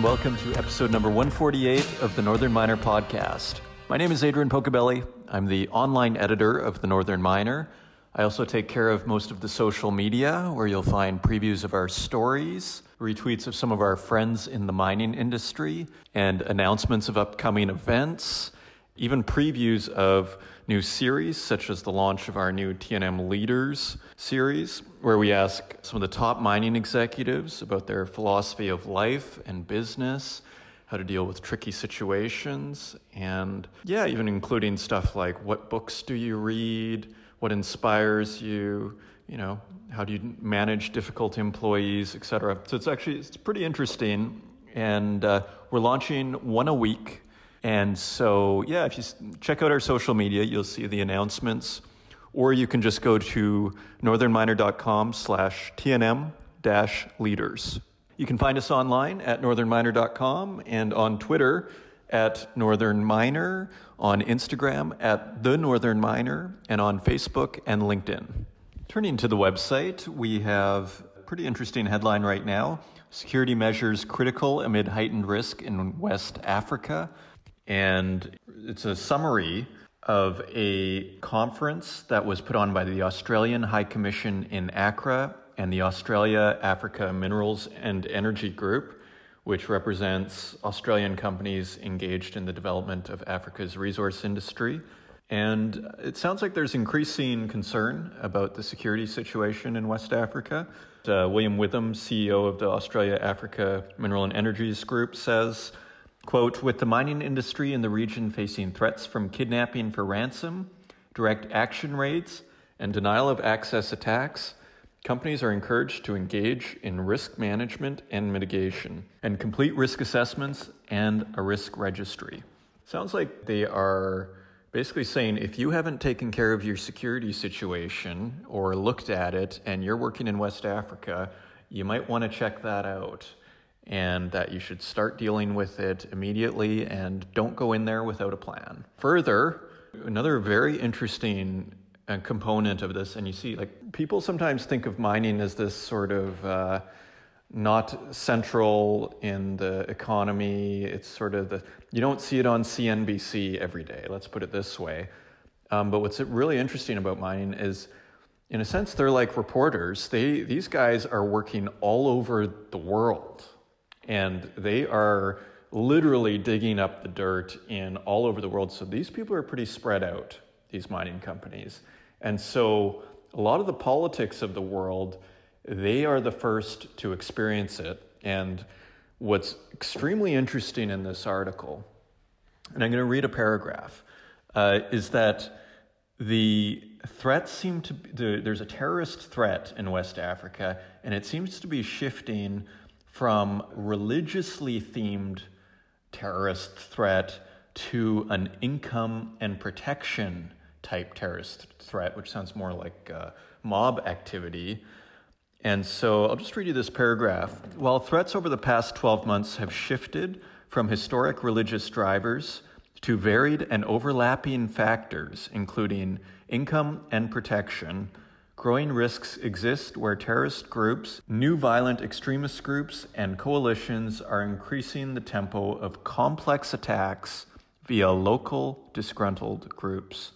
and welcome to episode number 148 of the Northern Miner podcast. My name is Adrian Pocobelli. I'm the online editor of the Northern Miner. I also take care of most of the social media, where you'll find previews of our stories, retweets of some of our friends in the mining industry, and announcements of upcoming events, even previews of new series, such as the launch of our new TNM Leaders series, where we ask some of the top mining executives about their philosophy of life and business, how to deal with tricky situations, and yeah, even including stuff like what books do you read, what inspires you, you know, how do you manage difficult employees, etc. So it's actually it's pretty interesting, and uh, we're launching one a week and so, yeah, if you check out our social media, you'll see the announcements. Or you can just go to northernminer.com slash TNM dash leaders. You can find us online at northernminer.com and on Twitter at Northern Miner, on Instagram at The Northern Miner, and on Facebook and LinkedIn. Turning to the website, we have a pretty interesting headline right now Security measures critical amid heightened risk in West Africa. And it's a summary of a conference that was put on by the Australian High Commission in Accra and the Australia Africa Minerals and Energy Group, which represents Australian companies engaged in the development of Africa's resource industry. And it sounds like there's increasing concern about the security situation in West Africa. Uh, William Witham, CEO of the Australia Africa Mineral and Energies Group, says Quote, with the mining industry in the region facing threats from kidnapping for ransom, direct action raids, and denial of access attacks, companies are encouraged to engage in risk management and mitigation, and complete risk assessments and a risk registry. Sounds like they are basically saying if you haven't taken care of your security situation or looked at it and you're working in West Africa, you might want to check that out and that you should start dealing with it immediately and don't go in there without a plan. Further, another very interesting uh, component of this, and you see, like, people sometimes think of mining as this sort of uh, not central in the economy. It's sort of the, you don't see it on CNBC every day, let's put it this way. Um, but what's really interesting about mining is, in a sense, they're like reporters. They, these guys are working all over the world and they are literally digging up the dirt in all over the world. So these people are pretty spread out, these mining companies. And so a lot of the politics of the world, they are the first to experience it. And what's extremely interesting in this article, and I'm going to read a paragraph, uh, is that the threats seem to be, there's a terrorist threat in West Africa, and it seems to be shifting from religiously themed terrorist threat to an income and protection type terrorist threat, which sounds more like uh, mob activity. And so I'll just read you this paragraph. While threats over the past 12 months have shifted from historic religious drivers to varied and overlapping factors, including income and protection, Growing risks exist where terrorist groups, new violent extremist groups, and coalitions are increasing the tempo of complex attacks via local disgruntled groups.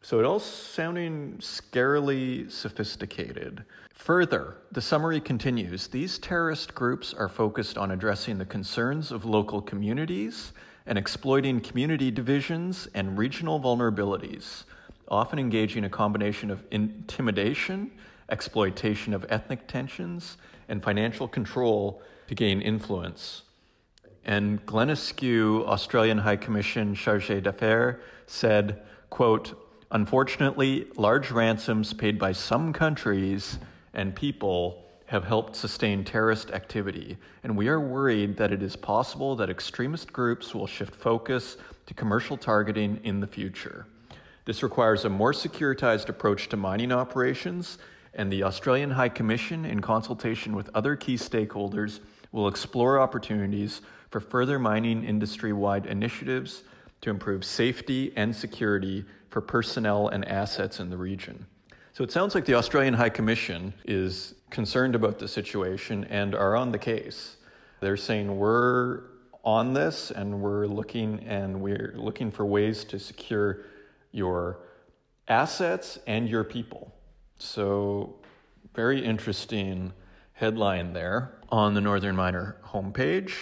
So it all sounding scarily sophisticated. Further, the summary continues these terrorist groups are focused on addressing the concerns of local communities and exploiting community divisions and regional vulnerabilities often engaging a combination of intimidation, exploitation of ethnic tensions, and financial control to gain influence. And Glenn Askew, Australian High Commission Chargé d'Affaires, said, quote, Unfortunately, large ransoms paid by some countries and people have helped sustain terrorist activity, and we are worried that it is possible that extremist groups will shift focus to commercial targeting in the future. This requires a more securitized approach to mining operations, and the Australian High Commission, in consultation with other key stakeholders, will explore opportunities for further mining industry wide initiatives to improve safety and security for personnel and assets in the region. So it sounds like the Australian High Commission is concerned about the situation and are on the case. They're saying we're on this and we're looking and we're looking for ways to secure your assets and your people. So, very interesting headline there on the Northern Miner homepage.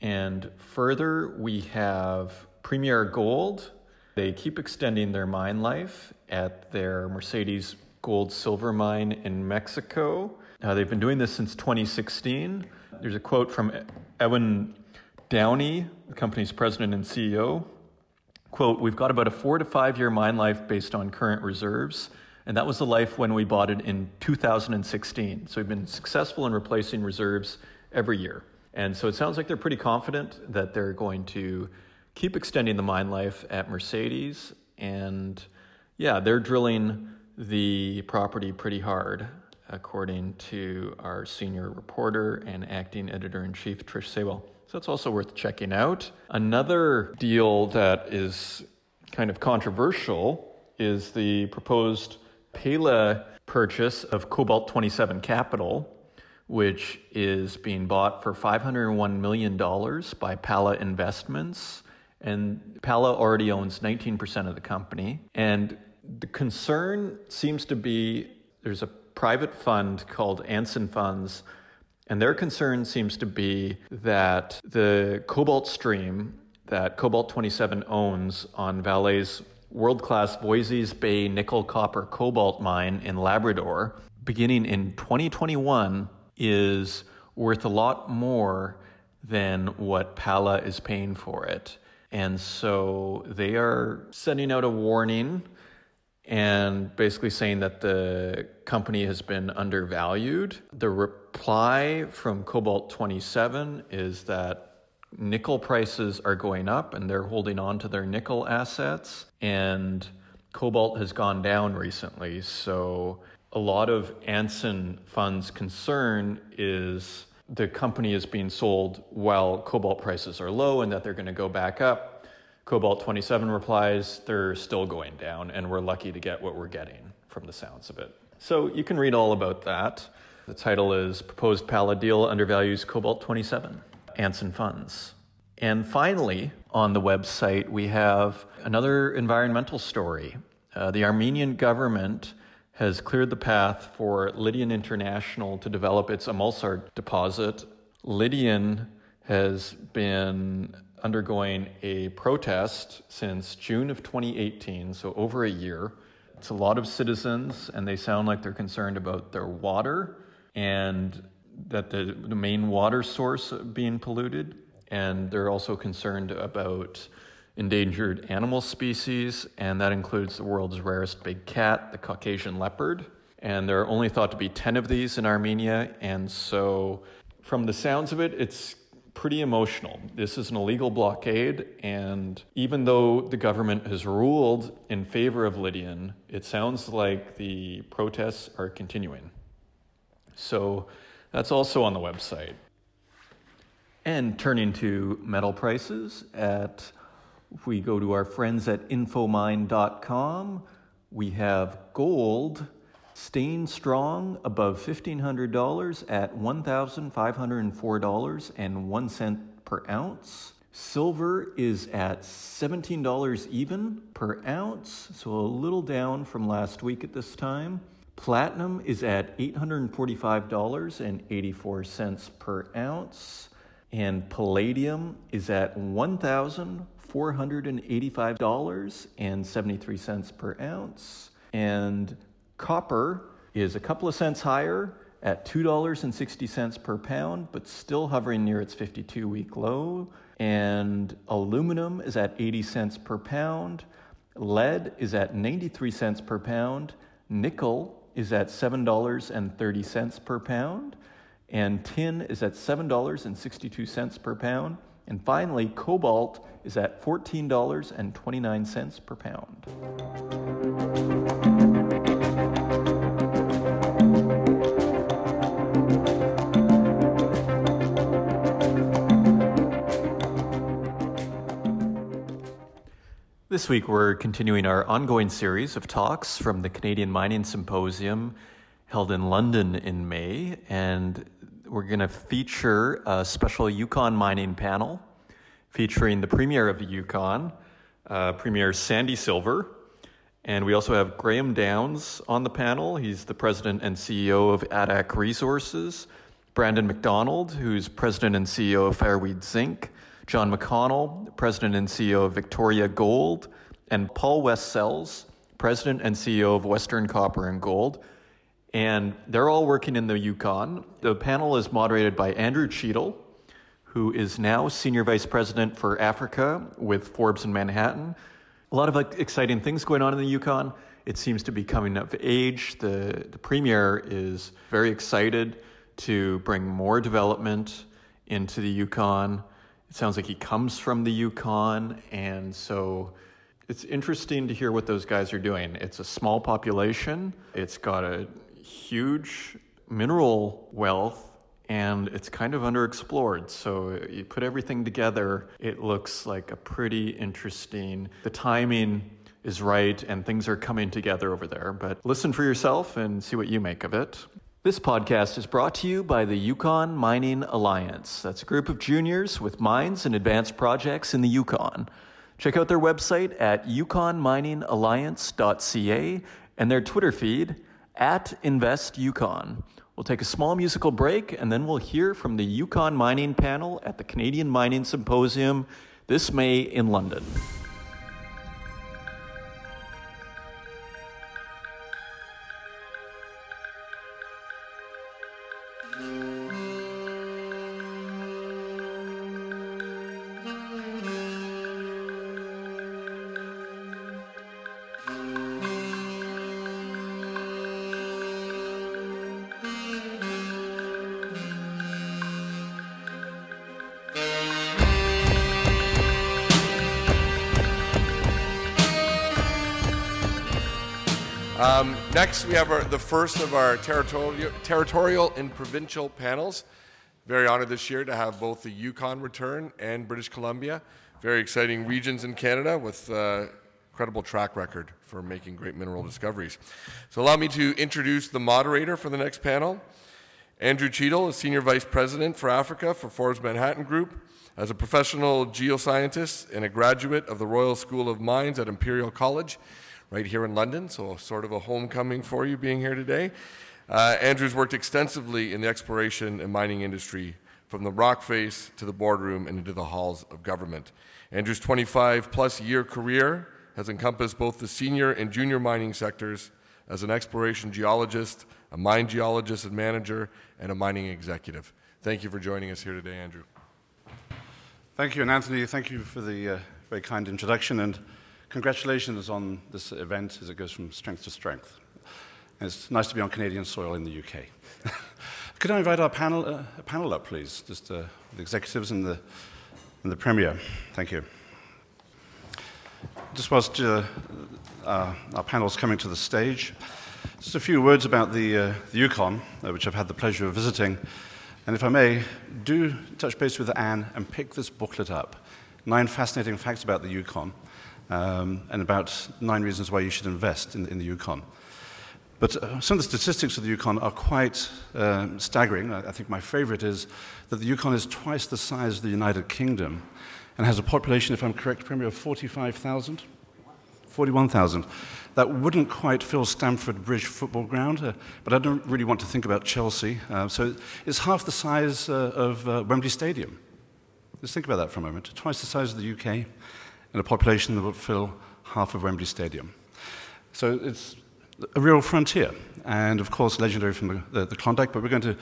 And further, we have Premier Gold. They keep extending their mine life at their Mercedes Gold Silver Mine in Mexico. Uh, they've been doing this since 2016. There's a quote from Ewan Downey, the company's president and CEO. Quote, We've got about a four to five year mine life based on current reserves. And that was the life when we bought it in 2016. So we've been successful in replacing reserves every year. And so it sounds like they're pretty confident that they're going to keep extending the mine life at Mercedes. And yeah, they're drilling the property pretty hard, according to our senior reporter and acting editor in chief, Trish Saywell. So it's also worth checking out. Another deal that is kind of controversial is the proposed Pala purchase of Cobalt 27 Capital, which is being bought for $501 million by Pala Investments. And Pala already owns 19% of the company. And the concern seems to be there's a private fund called Anson Funds, and their concern seems to be that the cobalt stream that Cobalt 27 owns on Vale's world class Voisey's Bay nickel copper cobalt mine in Labrador, beginning in 2021, is worth a lot more than what Pala is paying for it. And so they are sending out a warning and basically saying that the company has been undervalued. The reply from Cobalt 27 is that nickel prices are going up and they're holding on to their nickel assets and cobalt has gone down recently. So a lot of anson funds concern is the company is being sold while cobalt prices are low and that they're going to go back up. Cobalt 27 replies they're still going down and we're lucky to get what we're getting from the sounds of it. So you can read all about that the title is proposed Pala deal undervalues cobalt 27 Anson Funds. And finally, on the website, we have another environmental story. Uh, the Armenian government has cleared the path for Lydian International to develop its Amulsar deposit. Lydian has been undergoing a protest since June of 2018, so over a year. It's a lot of citizens, and they sound like they're concerned about their water and that the, the main water source being polluted, and they're also concerned about endangered animal species, and that includes the world's rarest big cat, the Caucasian leopard. And there are only thought to be 10 of these in Armenia, and so from the sounds of it, it's pretty emotional. This is an illegal blockade, and even though the government has ruled in favor of Lydian, it sounds like the protests are continuing. So that's also on the website. And turning to metal prices, at we go to our friends at infomine.com, we have gold staying strong above $1,500 at $1,504.01 per ounce. Silver is at $17 even per ounce, so a little down from last week at this time. Platinum is at $845.84 per ounce, and palladium is at $1,485.73 per ounce, and copper is a couple of cents higher at $2.60 per pound, but still hovering near its 52 week low. And aluminum is at 80 cents per pound. Lead is at 93 cents per pound. Nickel is at $7.30 per pound, and tin is at $7.62 per pound. And finally, cobalt is at $14.29 per pound. This week, we're continuing our ongoing series of talks from the Canadian Mining Symposium held in London in May. And we're going to feature a special Yukon mining panel featuring the Premier of the Yukon, uh, Premier Sandy Silver. And we also have Graham Downs on the panel. He's the president and CEO of ATAC Resources. Brandon Macdonald, who's president and CEO of Fireweed Zinc. John McConnell, president and CEO of Victoria Gold. And Paul West-Sells, president and CEO of Western Copper and Gold. And they're all working in the Yukon. The panel is moderated by Andrew Cheatle, who is now Senior Vice President for Africa with Forbes & Manhattan. A lot of exciting things going on in the Yukon. It seems to be coming of age. The, the Premier is very excited to bring more development into the Yukon. It sounds like he comes from the Yukon, and so it's interesting to hear what those guys are doing. It's a small population, it's got a huge mineral wealth and it's kind of underexplored. So you put everything together, it looks like a pretty interesting. The timing is right and things are coming together over there. But listen for yourself and see what you make of it. This podcast is brought to you by the Yukon Mining Alliance. That's a group of juniors with mines and advanced projects in the Yukon. Check out their website at yukonminingalliance.ca and their Twitter feed at InvestYukon. We'll take a small musical break and then we'll hear from the Yukon Mining Panel at the Canadian Mining Symposium this May in London. Um, next, we have our, the first of our territorial, territorial and provincial panels. Very honored this year to have both the Yukon return and British Columbia. Very exciting regions in Canada with uh, incredible track record for making great mineral discoveries. So, allow me to introduce the moderator for the next panel. Andrew Cheatle is Senior Vice President for Africa for Forbes Manhattan Group. As a professional geoscientist and a graduate of the Royal School of Mines at Imperial College, right here in London, so sort of a homecoming for you being here today. Uh, Andrew's worked extensively in the exploration and mining industry, from the rock face to the boardroom and into the halls of government. Andrew's 25 plus year career has encompassed both the senior and junior mining sectors as an exploration geologist, a mine geologist and manager, and a mining executive. Thank you for joining us here today, Andrew. Thank you, and Anthony, thank you for the uh, very kind introduction. And Congratulations on this event as it goes from strength to strength. it's nice to be on Canadian soil in the UK. Could I invite our panel, uh, panel up, please? Just uh, the executives and the, and the Premier. Thank you. Just whilst uh, uh our panel is coming to the stage, just a few words about the, uh, the Yukon, uh, which I've had the pleasure of visiting. And if I may, do touch base with Anne and pick this booklet up. Nine fascinating facts about the Yukon um, and about nine reasons why you should invest in, in the Yukon. But uh, some of the statistics of the Yukon are quite uh, staggering. I, I, think my favorite is that the Yukon is twice the size of the United Kingdom and has a population, if I'm correct, Premier, of 45,000? 41,000. That wouldn't quite fill Stamford Bridge football ground, uh, but I don't really want to think about Chelsea. Uh, so it's half the size uh, of uh, Wembley Stadium. Just think about that for a moment. Twice the size of the UK and a population that would fill half of Wembley Stadium. So it's a real frontier, and of course, legendary from the, the, the Klondike. But we're going to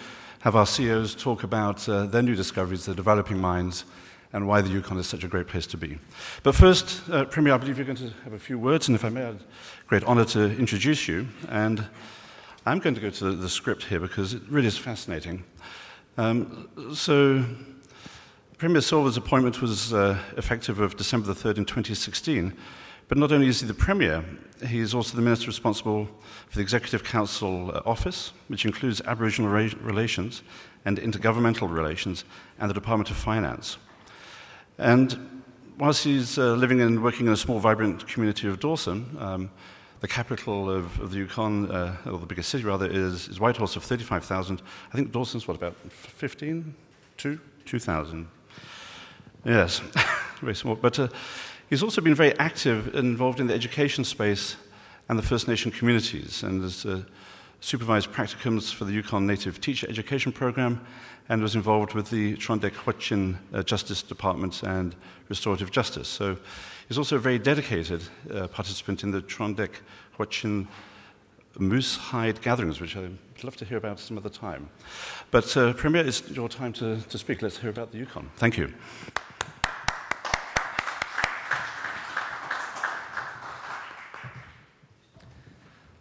have our CEOs talk about uh, their new discoveries, their developing mines, and why the Yukon is such a great place to be. But first, uh, Premier, I believe you're going to have a few words, and if I may, a great honor to introduce you. And I'm going to go to the, the script here because it really is fascinating. Um, so, Premier Silver's appointment was uh, effective of December the 3rd in 2016. But not only is he the Premier, he is also the Minister responsible for the Executive Council uh, Office, which includes Aboriginal relations and intergovernmental relations, and the Department of Finance. And whilst he's uh, living and working in a small, vibrant community of Dawson, um, the capital of, of the Yukon, uh, or the biggest city rather, is, is Whitehorse of 35,000. I think Dawson's, what, about 15? 2? 2,000. Yes, very small. But uh, he's also been very active and involved in the education space and the First Nation communities, and has uh, supervised practicums for the Yukon Native Teacher Education Program, and was involved with the Tr'ondëk Hwëch'in uh, Justice Department and Restorative Justice. So he's also a very dedicated uh, participant in the Tr'ondëk Hwëch'in moose hide gatherings, which I'd love to hear about some other time. But uh, Premier, it's your time to, to speak. Let's hear about the Yukon. Thank you.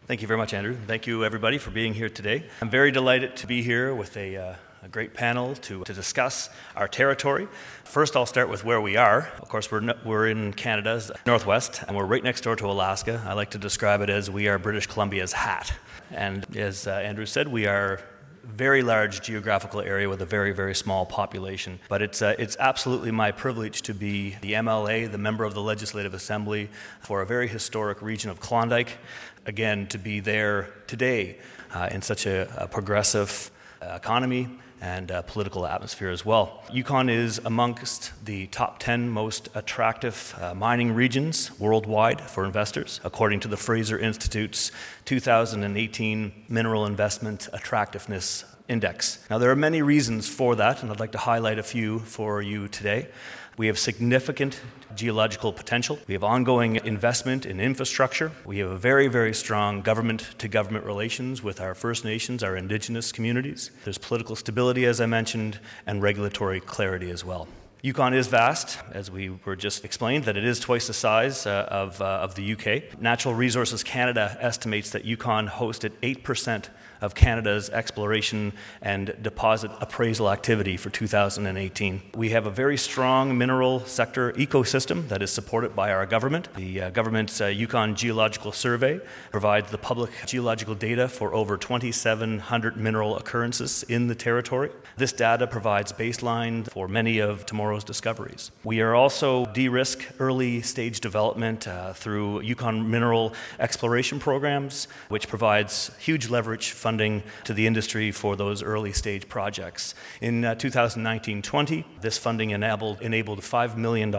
Thank you very much, Andrew. Thank you, everybody, for being here today. I'm very delighted to be here with a, uh, a great panel to, to discuss our territory. First, I'll start with where we are. Of course, we're, no, we're in Canada's northwest, and we're right next door to Alaska. I like to describe it as we are British Columbia's hat. And as uh, Andrew said, we are very large geographical area with a very, very small population. But it's, uh, it's absolutely my privilege to be the MLA, the member of the Legislative Assembly for a very historic region of Klondike. Again, to be there today uh, in such a, a progressive uh, economy and uh, political atmosphere as well. Yukon is amongst the top 10 most attractive uh, mining regions worldwide for investors, according to the Fraser Institute's 2018 Mineral Investment Attractiveness Index. Now, there are many reasons for that, and I'd like to highlight a few for you today. We have significant geological potential. We have ongoing investment in infrastructure. We have a very, very strong government to government relations with our First Nations, our Indigenous communities. There's political stability, as I mentioned, and regulatory clarity as well. Yukon is vast, as we were just explained, that it is twice the size uh, of, uh, of the UK. Natural Resources Canada estimates that Yukon hosted 8% of Canada's exploration and deposit appraisal activity for 2018. We have a very strong mineral sector ecosystem that is supported by our government. The uh, government's uh, Yukon Geological Survey provides the public geological data for over 2,700 mineral occurrences in the territory. This data provides baseline for many of tomorrow's discoveries. We are also de-risk early stage development uh, through Yukon mineral exploration programs, which provides huge leverage funding funding to the industry for those early stage projects. In uh, 2019 20, this funding enabled, enabled $5 million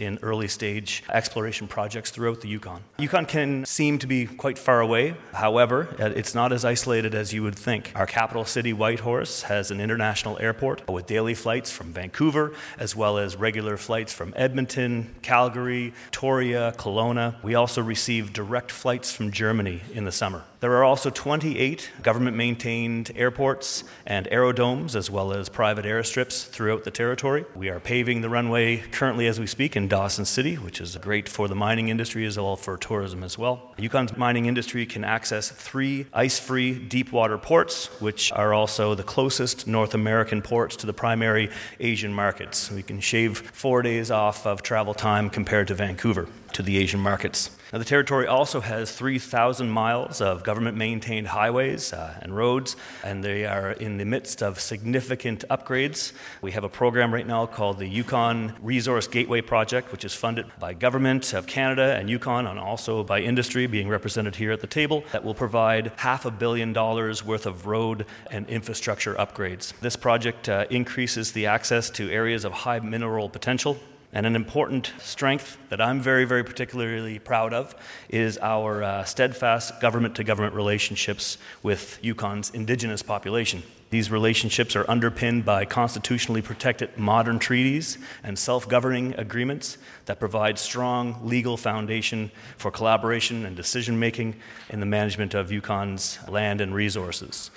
in early stage exploration projects throughout the Yukon. Yukon can seem to be quite far away, however, uh, it's not as isolated as you would think. Our capital city, Whitehorse, has an international airport with daily flights from Vancouver, as well as regular flights from Edmonton, Calgary, Toria, Kelowna. We also receive direct flights from Germany in the summer. There are also 28 government maintained airports and aerodomes, as well as private airstrips throughout the territory. We are paving the runway currently as we speak in Dawson City, which is great for the mining industry as well for tourism as well. Yukon's mining industry can access three ice free deep water ports, which are also the closest North American ports to the primary Asian markets. We can shave four days off of travel time compared to Vancouver to the Asian markets. Now, the territory also has 3,000 miles of government maintained highways uh, and roads, and they are in the midst of significant upgrades. We have a program right now called the Yukon Resource Gateway Project, which is funded by Government of Canada and Yukon, and also by industry being represented here at the table, that will provide half a billion dollars worth of road and infrastructure upgrades. This project uh, increases the access to areas of high mineral potential and an important strength that I'm very, very particularly proud of is our uh, steadfast government to government relationships with Yukon's indigenous population. These relationships are underpinned by constitutionally protected modern treaties and self governing agreements that provide strong legal foundation for collaboration and decision making in the management of Yukon's land and resources.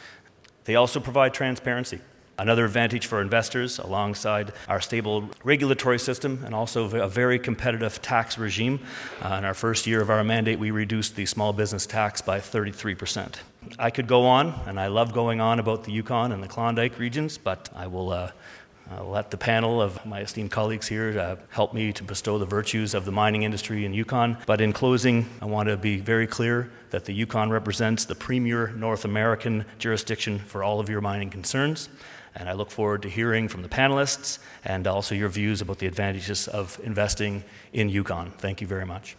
They also provide transparency. Another advantage for investors, alongside our stable regulatory system and also a very competitive tax regime. Uh, in our first year of our mandate, we reduced the small business tax by 33%. I could go on, and I love going on about the Yukon and the Klondike regions, but I will uh, I'll let the panel of my esteemed colleagues here uh, help me to bestow the virtues of the mining industry in Yukon. But in closing, I want to be very clear that the Yukon represents the premier North American jurisdiction for all of your mining concerns. And I look forward to hearing from the panelists and also your views about the advantages of investing in Yukon. Thank you very much.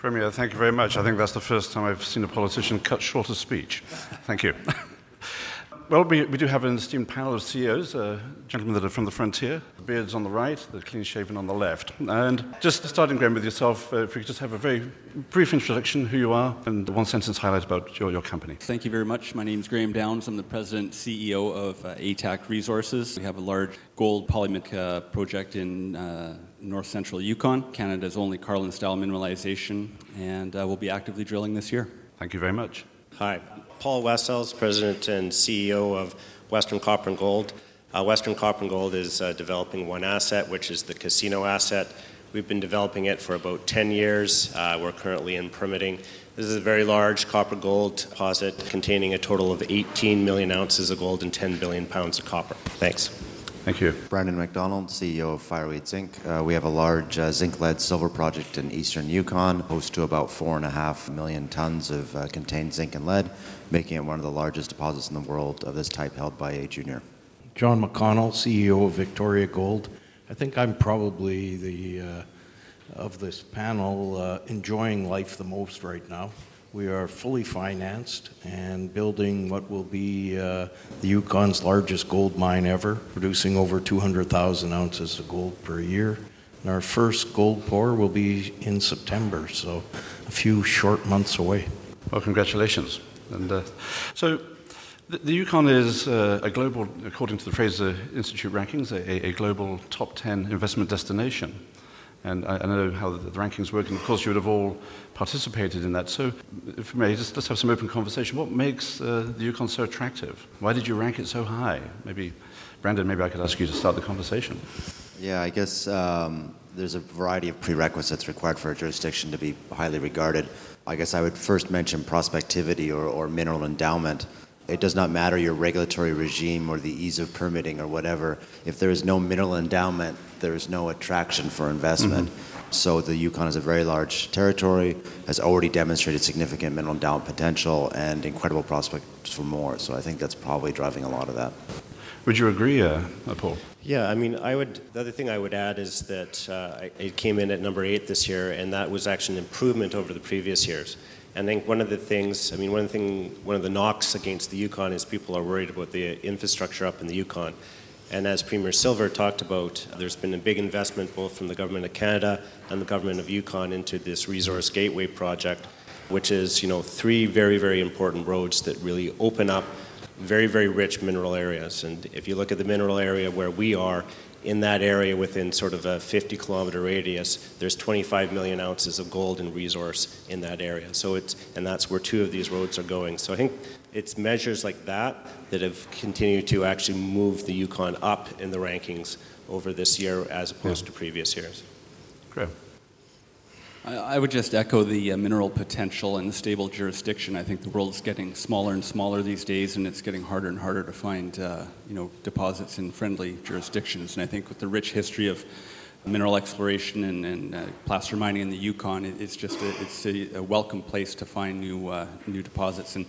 Premier, thank you very much. I think that's the first time I've seen a politician cut short a speech. Thank you. Well, we, we do have an esteemed panel of CEOs, uh, gentlemen that are from the frontier, the beards on the right, the clean shaven on the left. And just starting, Graham, with yourself, uh, if we could just have a very brief introduction, who you are, and one sentence highlight about your, your company. Thank you very much. My name is Graham Downs. I'm the president CEO of uh, ATAC Resources. We have a large gold polymic uh, project in uh, north central Yukon, Canada's only Carlin style mineralization, and uh, we'll be actively drilling this year. Thank you very much. Hi, Paul West-Sells, President and CEO of Western Copper and Gold. Uh, Western Copper and Gold is uh, developing one asset, which is the casino asset. We've been developing it for about 10 years. Uh, we're currently in permitting. This is a very large copper gold deposit containing a total of 18 million ounces of gold and 10 billion pounds of copper. Thanks. Thank you. Brandon Macdonald, CEO of Fireweed Zinc. Uh, we have a large uh, zinc lead silver project in eastern Yukon, host to about four and a half million tons of uh, contained zinc and lead, making it one of the largest deposits in the world of this type held by a junior. John McConnell, CEO of Victoria Gold. I think I'm probably the uh, of this panel uh, enjoying life the most right now. We are fully financed and building what will be uh, the Yukon's largest gold mine ever, producing over 200,000 ounces of gold per year. And our first gold pour will be in September, so a few short months away. Well, congratulations. And uh, so the, the Yukon is uh, a global, according to the Fraser Institute rankings, a, a global top 10 investment destination. And I, I know how the, the, rankings work, and of course, you would have all participated in that. So, if you may, just, let's have some open conversation. What makes uh, the Yukon so attractive? Why did you rank it so high? Maybe, Brandon, maybe I could ask you to start the conversation. Yeah, I guess um, there's a variety of prerequisites required for a jurisdiction to be highly regarded. I guess I would first mention prospectivity or, or mineral endowment. It does not matter your regulatory regime or the ease of permitting or whatever. If there is no mineral endowment, there is no attraction for investment. Mm-hmm. So the Yukon is a very large territory, has already demonstrated significant mineral endowment potential and incredible prospects for more. So I think that's probably driving a lot of that. Would you agree, uh, Paul? Yeah, I mean, I would. The other thing I would add is that uh, it came in at number eight this year, and that was actually an improvement over the previous years. And I think one of the things, I mean, one of the thing, one of the knocks against the Yukon is people are worried about the infrastructure up in the Yukon. And as Premier Silver talked about, there's been a big investment both from the government of Canada and the government of Yukon into this resource gateway project, which is, you know, three very, very important roads that really open up very, very rich mineral areas. And if you look at the mineral area where we are, in that area within sort of a 50 kilometer radius, there's 25 million ounces of gold and resource in that area. So it's, and that's where two of these roads are going. So I think it's measures like that that have continued to actually move the Yukon up in the rankings over this year as opposed yeah. to previous years. Great. I would just echo the uh, mineral potential and the stable jurisdiction. I think the world is getting smaller and smaller these days, and it's getting harder and harder to find, uh, you know, deposits in friendly jurisdictions. And I think with the rich history of mineral exploration and, and uh, placer mining in the Yukon, it, it's just a, it's a, a, welcome place to find new uh, new deposits. And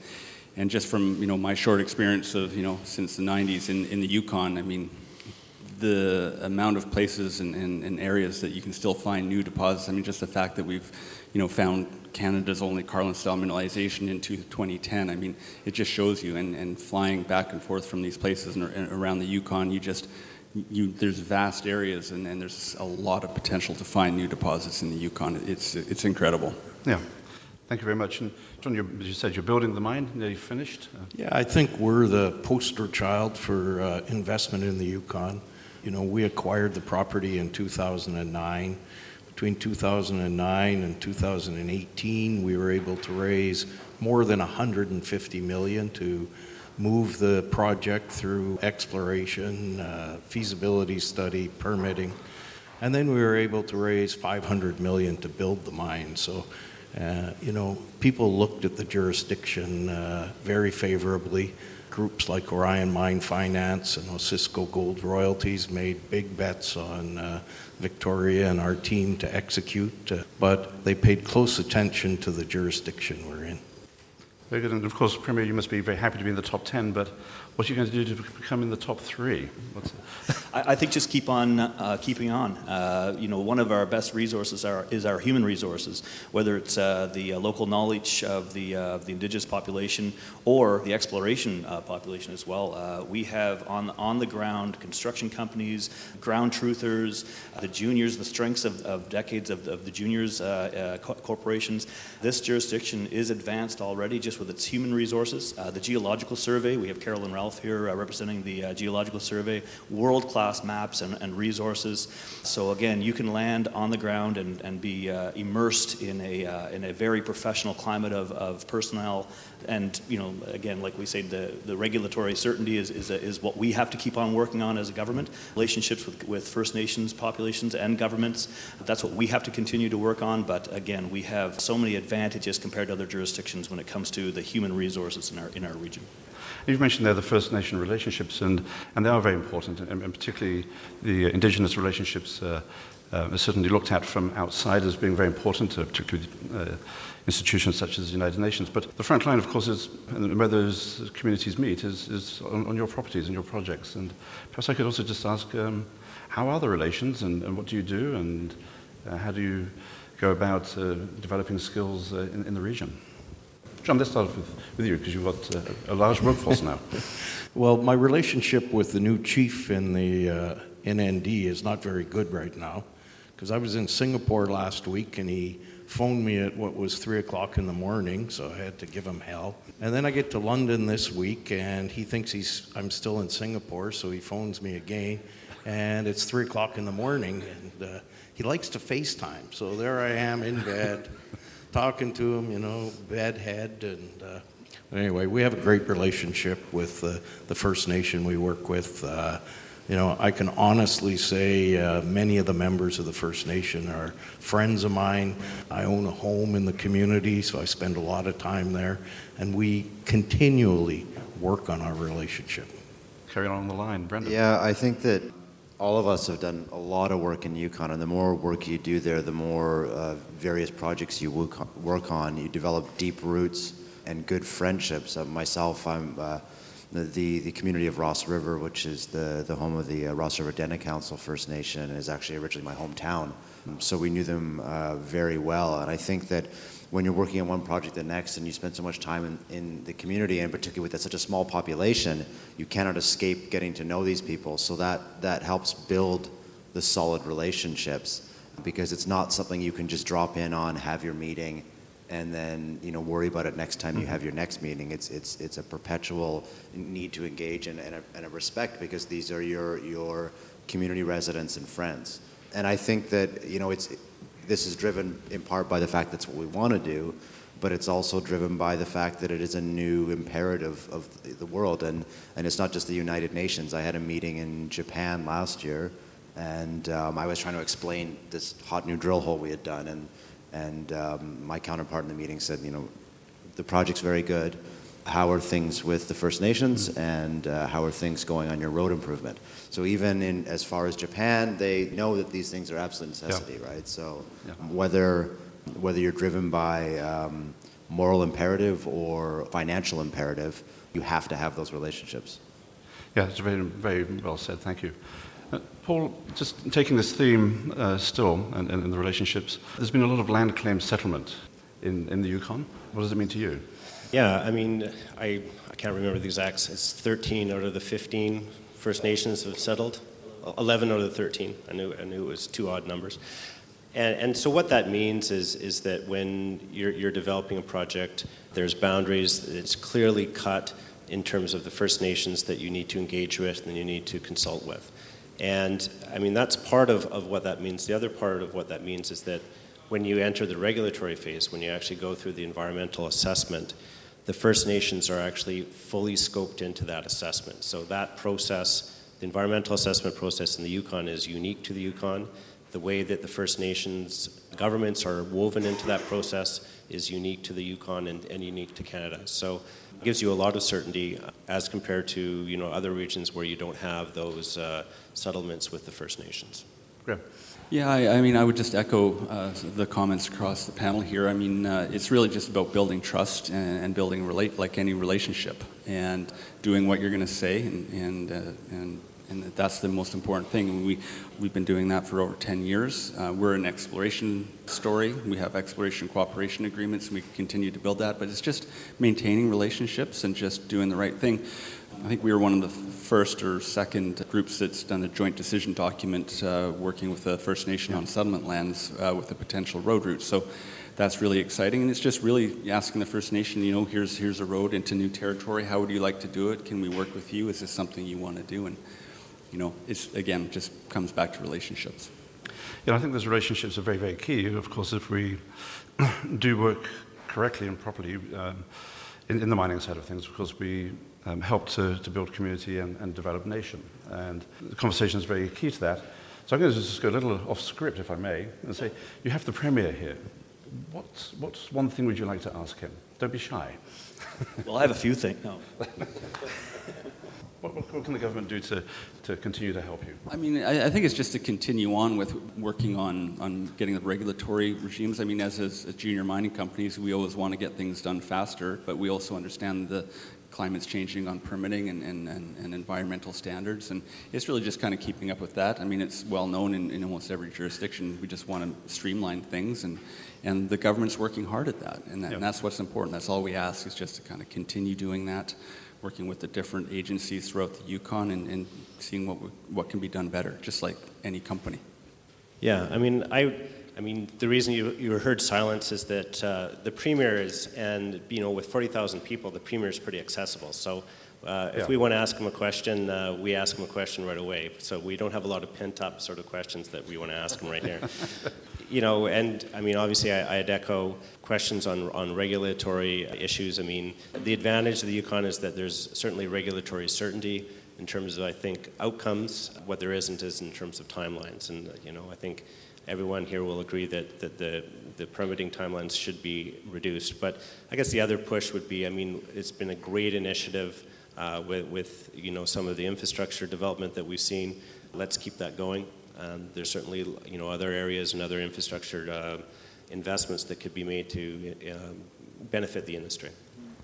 and just from you know my short experience of you know since the 90s in, in the Yukon, I mean the amount of places and, and, and, areas that you can still find new deposits. I mean, just the fact that we've, you know, found Canada's only Carlin-style mineralization into 2010. I mean, it just shows you. And, and flying back and forth from these places and, and around the Yukon, you just, you, there's vast areas and, and there's a lot of potential to find new deposits in the Yukon. It's, it's incredible. Yeah. Thank you very much. And John, you, you said you're building the mine, nearly finished. Yeah, I think we're the poster child for uh, investment in the Yukon. You know, we acquired the property in 2009. Between 2009 and 2018, we were able to raise more than 150 million to move the project through exploration, uh, feasibility study, permitting, and then we were able to raise 500 million to build the mine. So, uh, you know, people looked at the jurisdiction uh, very favorably groups like Orion Mine Finance and Osisko Gold Royalties made big bets on uh, Victoria and our team to execute, uh, but they paid close attention to the jurisdiction we're in. Very good. And of course, Premier, you must be very happy to be in the top 10, but what are you going to do to become in the top three? I, I, think just keep on uh, keeping on. Uh, you know, one of our best resources are, is our human resources, whether it's uh, the uh, local knowledge of the, uh, of the indigenous population or the exploration uh, population as well. we have on, on the ground construction companies, ground truthers, the juniors, the strengths of, of decades of, of the juniors co- corporations. This jurisdiction is advanced already just with its human resources. the geological survey, we have Carolyn Relf here uh, representing the uh, Geological Survey, world class maps and, and, resources. So, again, you can land on the ground and, and be uh, immersed in a, uh, in a very professional climate of, of personnel. And, you know, again, like we say, the, the regulatory certainty is, is, a, is what we have to keep on working on as a government. Relationships with, with First Nations populations and governments, that's what we have to continue to work on. But again, we have so many advantages compared to other jurisdictions when it comes to the human resources in our, in our region. You've mentioned there the First Nation relationships, and, and they are very important, and, and particularly the Indigenous relationships uh, uh, are certainly looked at from outside as being very important, uh, particularly uh, institutions such as the United Nations. But the front line, of course, is where those communities meet is, is on, on, your properties and your projects. And perhaps I could also just ask, um, how are the relations, and, and, what do you do, and uh, how do you go about uh, developing skills in, in the region? John, let's start with, with you because you've got uh, a large workforce now. well, my relationship with the new chief in the uh, NND is not very good right now because I was in Singapore last week and he phoned me at what was three o'clock in the morning, so I had to give him hell. And then I get to London this week and he thinks he's I'm still in Singapore, so he phones me again, and it's three o'clock in the morning, and uh, he likes to FaceTime. So there I am in bed talking to him, you know, bad head. And uh, anyway, we have a great relationship with uh, the First Nation we work with. Uh, you know, I can honestly say uh, many of the members of the First Nation are friends of mine. I own a home in the community, so I spend a lot of time there, and we continually work on our relationship. Carry on the line, Brendan. Yeah, I think that all of us have done a lot of work in Yukon, and the more work you do there, the more uh, various projects you work on. You develop deep roots and good friendships. Uh, myself, I'm uh, the, the community of Ross River, which is the, the home of the uh, Ross River Dene Council First Nation, is actually originally my hometown. So we knew them uh, very well, and I think that when you're working on one project the next and you spend so much time in, in the community and particularly with such a small population you cannot escape getting to know these people. So that that helps build the solid relationships because it's not something you can just drop in on have your meeting and then you know worry about it next time you mm-hmm. have your next meeting. It's it's it's a perpetual need to engage and, and, a, and a respect because these are your your community residents and friends. And i think that you know it's this is driven in part by the fact that's what we want to do, but it's also driven by the fact that it is a new imperative of the world. And, and it's not just the United Nations. I had a meeting in Japan last year, and um, I was trying to explain this hot new drill hole we had done. And, and um, my counterpart in the meeting said, you know, the project's very good. How are things with the First Nations, and uh, how are things going on your road improvement? So even in as far as Japan, they know that these things are absolute necessity, yeah. right? So yeah. whether whether you're driven by um, moral imperative or financial imperative, you have to have those relationships. Yeah, it's very very well said. Thank you. Uh, Paul, just taking this theme uh, still and, and, the relationships, there's been a lot of land claim settlement in, in the Yukon. What does it mean to you? Yeah, I mean, I, I can't remember the exacts. It's 13 out of the 15 First Nations have settled. 11 out of the 13. I knew, I knew it was two odd numbers. And, and so what that means is, is that when you're, you're developing a project, there's boundaries, it's clearly cut in terms of the First Nations that you need to engage with and you need to consult with. And I mean, that's part of, of what that means. The other part of what that means is that when you enter the regulatory phase, when you actually go through the environmental assessment, the First Nations are actually fully scoped into that assessment. So that process, the environmental assessment process in the Yukon is unique to the Yukon. The way that the First Nations governments are woven into that process is unique to the Yukon and, and unique to Canada. So it gives you a lot of certainty as compared to you know other regions where you don't have those uh, settlements with the First Nations. Okay. Yeah, I, I mean, I would just echo uh, the comments across the panel here. I mean, uh, it's really just about building trust and, and building relate like any relationship, and doing what you're going to say, and and, uh, and and that's the most important thing. We we've been doing that for over 10 years. Uh, we're an exploration story. We have exploration cooperation agreements, and we continue to build that. But it's just maintaining relationships and just doing the right thing. I think we were one of the first or second groups that's done a joint decision document uh, working with the First Nation on settlement lands uh, with a potential road route. So that's really exciting, and it's just really asking the First Nation, you know, here's here's a road into new territory. How would you like to do it? Can we work with you? Is this something you want to do? And you know, it's again just comes back to relationships. Yeah, I think those relationships are very, very key. Of course, if we do work correctly and properly um, in, in, the mining side of things, because we um, help to, to build community and, and develop nation. And the conversation is very key to that. So I'm going to just go a little off script, if I may, and say, you have the Premier here. What's, what's one thing would you like to ask him? Don't be shy. well, I have a few things. No. What, what, can the government do to, to continue to help you? I mean, I, I, think it's just to continue on with working on, on getting the regulatory regimes. I mean, as, as, as junior mining companies, we always want to get things done faster, but we also understand the climate's changing on permitting and, and, and, and, environmental standards. And it's really just kind of keeping up with that. I mean, it's well known in, in almost every jurisdiction. We just want to streamline things, and, and the government's working hard at that. And, that, and that's what's important. That's all we ask is just to kind of continue doing that, working with the different agencies throughout the Yukon and, and seeing what, what can be done better, just like any company. Yeah, I mean, I I mean, the reason you, you heard silence is that uh, the premier is, and you know, with 40,000 people, the premier is pretty accessible. So uh, if yeah. we want to ask him a question, uh, we ask him a question right away. So we don't have a lot of pent up sort of questions that we want to ask him right here. you know, and I mean, obviously, I, I'd echo questions on, on regulatory issues. I mean, the advantage of the Yukon is that there's certainly regulatory certainty in terms of, I think, outcomes. What there isn't is in terms of timelines. And, you know, I think everyone here will agree that, that the, the permitting timelines should be reduced. But I guess the other push would be, I mean, it's been a great initiative uh, with, with, you know, some of the infrastructure development that we've seen. Let's keep that going. Um, there's certainly, you know, other areas and other infrastructure uh, investments that could be made to uh, benefit the industry.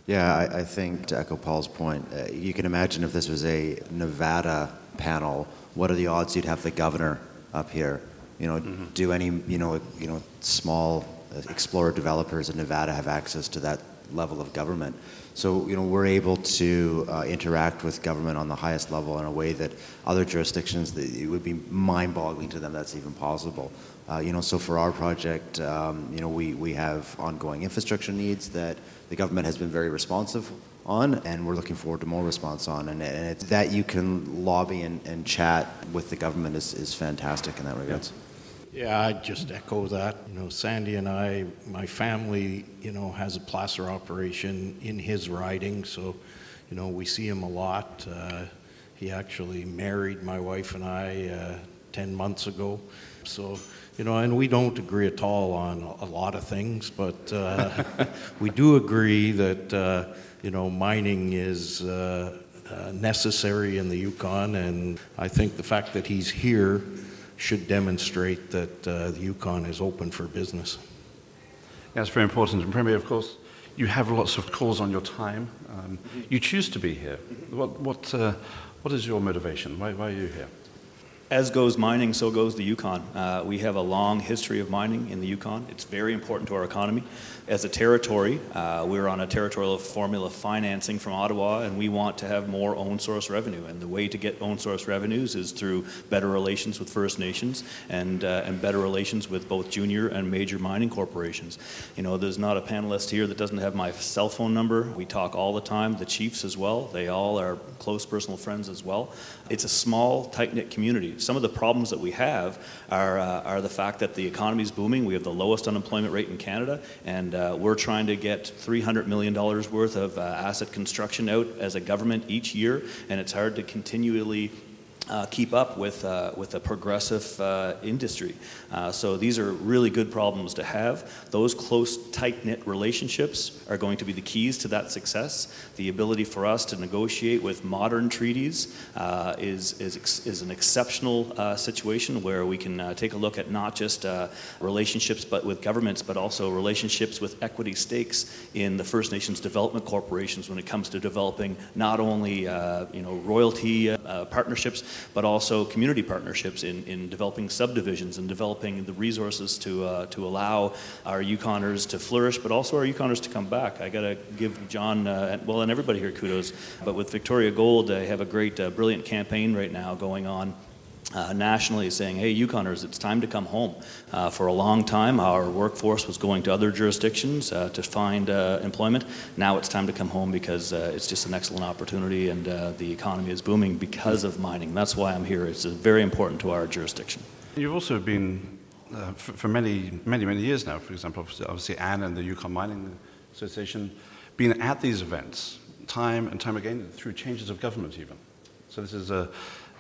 Yeah, I, I, think to echo Paul's point, uh, you can imagine if this was a Nevada panel, what are the odds you'd have the governor up here you know, mm-hmm. do any you know you know small explorer developers in Nevada have access to that level of government? So you know we're able to uh, interact with government on the highest level in a way that other jurisdictions that it would be mind-boggling to them that's even possible. Uh, you know, so for our project, um, you know, we, we have ongoing infrastructure needs that the government has been very responsive on, and we're looking forward to more response on. And, and that you can lobby and, and chat with the government is, is fantastic in that regards. Yeah. Yeah, I just echo that. You know, Sandy and I, my family, you know, has a placer operation in his riding, so, you know, we see him a lot. Uh, he actually married my wife and I uh, 10 months ago. So, you know, and we don't agree at all on a lot of things, but uh, we do agree that, uh, you know, mining is uh, uh, necessary in the Yukon, and I think the fact that he's here should demonstrate that uh, the Yukon is open for business. That's very important. And Premier, of course, you have lots of calls on your time. Um, you choose to be here. What, what, uh, what is your motivation? Why, why are you here? As goes mining, so goes the Yukon. Uh, we have a long history of mining in the Yukon. It's very important to our economy. As a territory, uh, we're on a territorial formula financing from Ottawa, and we want to have more own source revenue. And the way to get own source revenues is through better relations with First Nations and, uh, and better relations with both junior and major mining corporations. You know, there's not a panelist here that doesn't have my cell phone number. We talk all the time, the chiefs as well. They all are close personal friends as well. It's a small, tight knit community some of the problems that we have are, uh, are the fact that the economy is booming. We have the lowest unemployment rate in Canada, and uh, we're trying to get $300 million worth of uh, asset construction out as a government each year, and it's hard to continually uh, keep up with, uh, with a progressive uh, industry. Uh, so these are really good problems to have. Those close, tight knit relationships are going to be the keys to that success. The ability for us to negotiate with modern treaties uh, is, is, is an exceptional uh, situation where we can take a look at not just relationships but with governments, but also relationships with equity stakes in the First Nations development corporations when it comes to developing not only you know, royalty partnerships, but also community partnerships in, in developing subdivisions and developing the resources to, uh, to allow our Yukoners to flourish, but also our Yukoners to come back. I got to give John, uh, well, and everybody here kudos, but with Victoria Gold, they have a great, uh, brilliant campaign right now going on uh, nationally saying, hey, Yukoners, it's time to come home. Uh, for a long time, our workforce was going to other jurisdictions uh, to find uh, employment. Now it's time to come home because uh, it's just an excellent opportunity and uh, the economy is booming because of mining. That's why I'm here. It's very important to our jurisdiction. You've also been, for, for, many, many, many years now, for example, obviously Anne and the Yukon Mining Association, been at these events time and time again through changes of government even. So this is a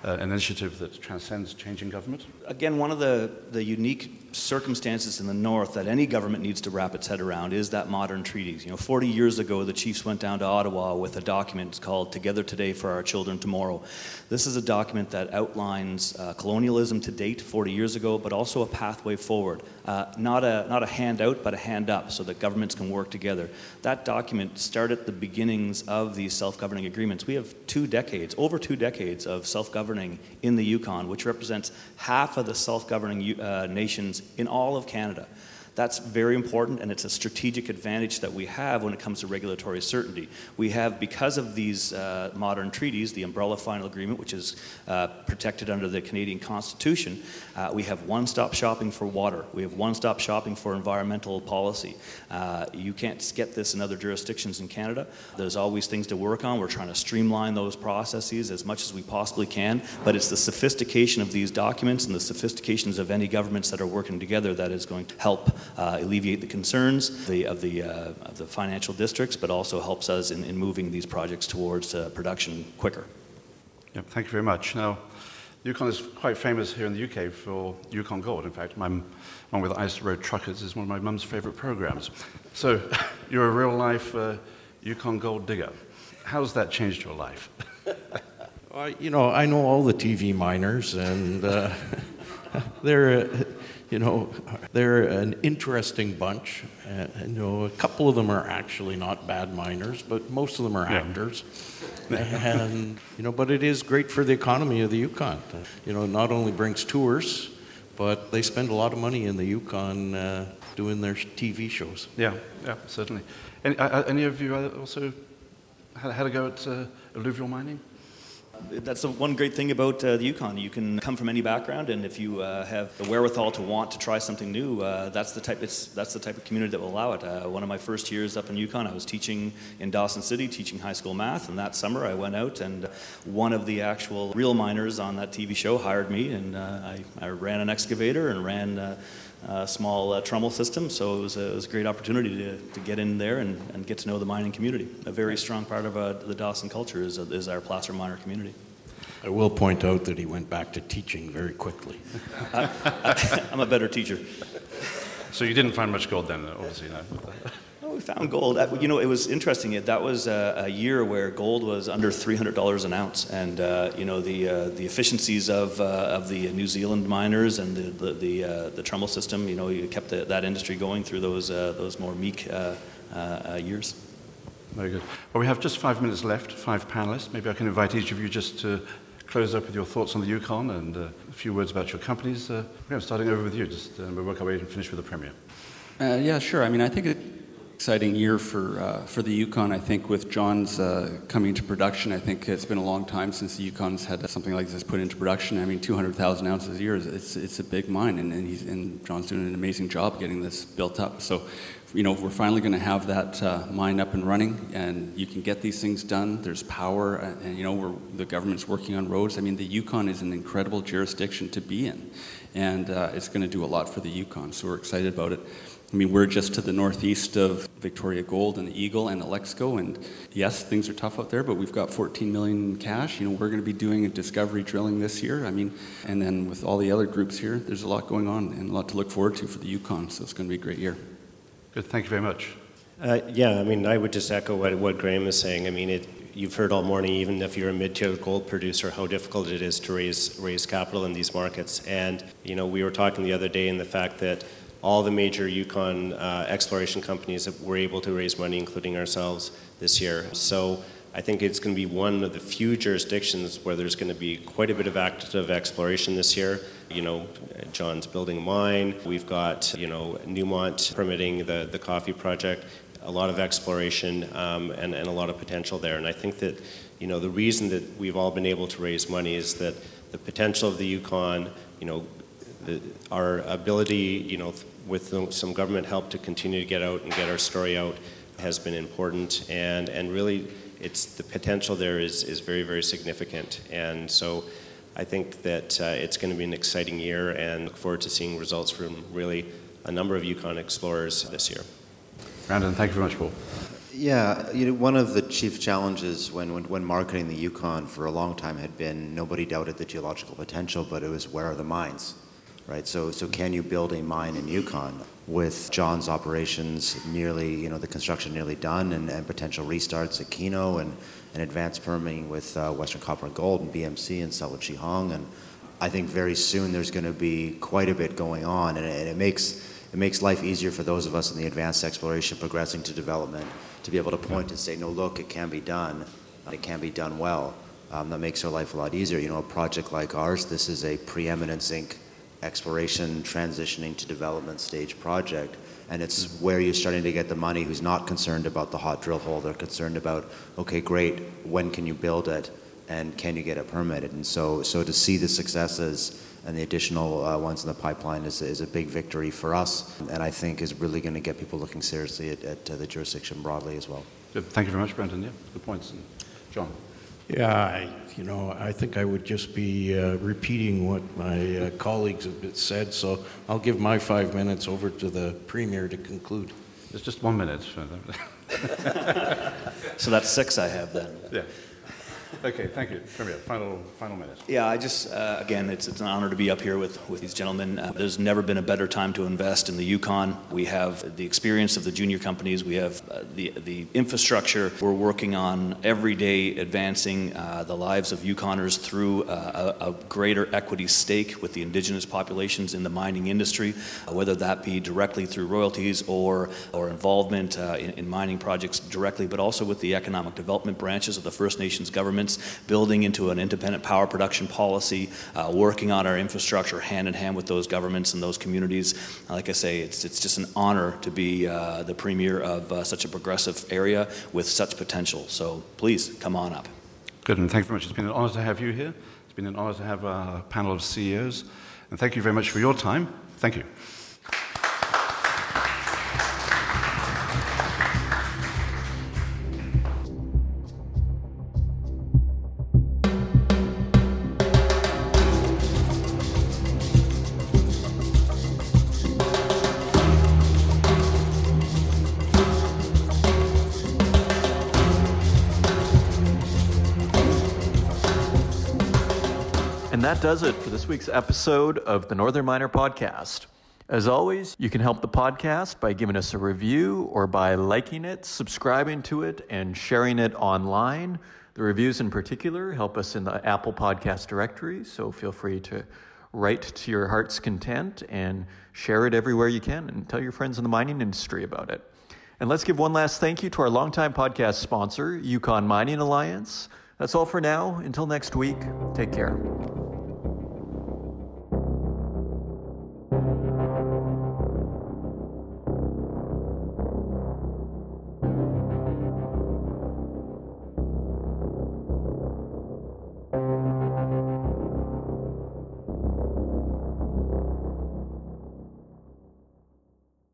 an initiative that transcends changing government? Again, one of the, the unique circumstances in the north that any government needs to wrap its head around is that modern treaties. You know, 40 years ago, the chiefs went down to Ottawa with a document called Together Today for Our Children Tomorrow. This is a document that outlines uh, colonialism to date 40 years ago, but also a pathway forward. Uh, not, a, not a handout, but a hand up so that governments can work together. That document started the beginnings of these self governing agreements. We have two decades, over two decades of self governing in the Yukon, which represents half of the self governing uh, nations in all of Canada. That's very important, and it's a strategic advantage that we have when it comes to regulatory certainty. We have, because of these uh, modern treaties, the Umbrella Final Agreement, which is uh, protected under the Canadian Constitution, uh, we have one stop shopping for water. We have one stop shopping for environmental policy. Uh, you can't get this in other jurisdictions in Canada. There's always things to work on. We're trying to streamline those processes as much as we possibly can, but it's the sophistication of these documents and the sophistications of any governments that are working together that is going to help uh, alleviate the concerns of the, of the, uh, of the financial districts, but also helps us in, in moving these projects towards uh, production quicker. Yeah, thank you very much. Now, Yukon is quite famous here in the UK for Yukon Gold. In fact, my along with Ice Road Truckers is one of my mum's favorite programs. So, you're a real life uh, Yukon Gold digger. How's that changed your life? uh, you know, I know all the TV miners, and uh, they're you know, they're an interesting bunch. Uh, you know, a couple of them are actually not bad miners, but most of them are yeah. actors. and you know, but it is great for the economy of the Yukon. You know, it not only brings tours, but they spend a lot of money in the Yukon uh, doing their TV shows. Yeah, yeah, certainly. Any, uh, any of you also had, had a go at uh, alluvial mining? That's the one great thing about uh, the Yukon. You can come from any background, and if you uh, have the wherewithal to want to try something new, uh, that's the type. It's, that's the type of community that will allow it. Uh, one of my first years up in Yukon, I was teaching in Dawson City, teaching high school math, and that summer I went out, and one of the actual real miners on that TV show hired me, and uh, I, I, ran an excavator and ran uh, small uh, trommel system. So it was, a, it was a great opportunity to, to get in there and, and get to know the mining community. A very strong part of uh, the Dawson culture is, is our placer miner community. I will point out that he went back to teaching very quickly. I, am a better teacher. So you didn't find much gold then, obviously, no? We found gold. You know, it was interesting. That was a, a year where gold was under $300 an ounce, and uh, you know the uh, the efficiencies of uh, of the New Zealand miners and the the the, uh, the trommel system. You know, you kept the, that industry going through those uh, those more meek uh, years. Very good. Well, we have just five minutes left. Five panelists. Maybe I can invite each of you just to close up with your thoughts on the Yukon and uh, a few words about your companies. Uh, yeah, starting over with you, just uh, we'll work our way and finish with the Premier. Uh, yeah, sure. I mean, I think it's an exciting year for, uh, for the Yukon. I think with John's uh, coming to production, I think it's been a long time since the Yukon's had something like this put into production. I mean, 200,000 ounces a year, is, it's, it's a big mine, and, and, and John's doing an amazing job getting this built up. So you know, we're finally going to have that uh, mine up and running, and you can get these things done. There's power, and, and you know, the government's working on roads. I mean, the Yukon is an incredible jurisdiction to be in, and uh, it's going to do a lot for the Yukon. So we're excited about it. I mean, we're just to the northeast of Victoria Gold and the Eagle and Alexco, and yes, things are tough out there, but we've got 14 million in cash. You know, we're going to be doing a discovery drilling this year. I mean, and then with all the other groups here, there's a lot going on and a lot to look forward to for the Yukon. So it's going to be a great year. Good. Thank you very much. Uh, yeah, I mean, I would just echo what, what Graham is saying. I mean, it, you've heard all morning, even if you're a mid-tier gold producer, how difficult it is to raise raise capital in these markets. And you know, we were talking the other day in the fact that all the major Yukon uh, exploration companies were able to raise money, including ourselves, this year. So I think it's going to be one of the few jurisdictions where there's going to be quite a bit of active exploration this year. You know, John's building a mine. We've got, you know, Newmont permitting the, the coffee project. A lot of exploration um, and, and a lot of potential there. And I think that, you know, the reason that we've all been able to raise money is that the potential of the Yukon, you know, our ability, you know, with some government help to continue to get out and get our story out has been important. And, and really, it's the potential there is, is very, very significant. And so I think that uh, it's going to be an exciting year and look forward to seeing results from really a number of Yukon explorers this year. Brandon, thank you very much, Paul. Yeah, you know, one of the chief challenges when, when, when, marketing the Yukon for a long time had been nobody doubted the geological potential, but it was where are the mines? Right? So, so can you build a mine in Yukon with John's operations nearly, you know, the construction nearly done and, and potential restarts at Keno and, and advanced permitting with uh, Western Copper and Gold and BMC and Selwyn Chihong. And I think very soon there's going to be quite a bit going on and it, and it makes it makes life easier for those of us in the advanced exploration progressing to development to be able to point and say, no, look, it can be done. It can be done well. Um, that makes our life a lot easier. You know, a project like ours, this is a preeminent zinc exploration transitioning to development stage project. And it's where you're starting to get the money who's not concerned about the hot drill hole. They're concerned about, okay, great, when can you build it? And can you get it permitted? And so, so to see the successes and the additional uh, ones in the pipeline is, is a big victory for us. And I think is really going to get people looking seriously at, at uh, the jurisdiction broadly as well. Good. Thank you very much, Brandon. Yeah, good points. And John. Yeah, I, you know, I think I would just be uh, repeating what my uh, colleagues have said, so I'll give my five minutes over to the Premier to conclude. It's just one minute. so that's six I have then. Yeah. Okay, thank you. Premier, final, final minute. Yeah, I just, uh, again, it's, it's an honor to be up here with, with these gentlemen. Uh, there's never been a better time to invest in the Yukon. We have the experience of the junior companies, we have uh, the, the infrastructure. We're working on every day advancing uh, the lives of Yukoners through uh, a, a, greater equity stake with the indigenous populations in the mining industry, uh, whether that be directly through royalties or, or involvement in, in mining projects directly, but also with the economic development branches of the First Nations government building into an independent power production policy, uh, working on our infrastructure hand in hand with those governments and those communities. Like I say, it's, it's just an honor to be uh, the premier of uh, such a progressive area with such potential. So please come on up. Good, and thank you very much. It's been an honor to have you here. It's been an honor to have a panel of CEOs. And thank you very much for your time. Thank you. That does it for this week's episode of the Northern Miner Podcast. As always, you can help the podcast by giving us a review or by liking it, subscribing to it, and sharing it online. The reviews in particular help us in the Apple Podcast directory, so feel free to write to your heart's content and share it everywhere you can and tell your friends in the mining industry about it. And let's give one last thank you to our longtime podcast sponsor, Yukon Mining Alliance. That's all for now. Until next week, take care.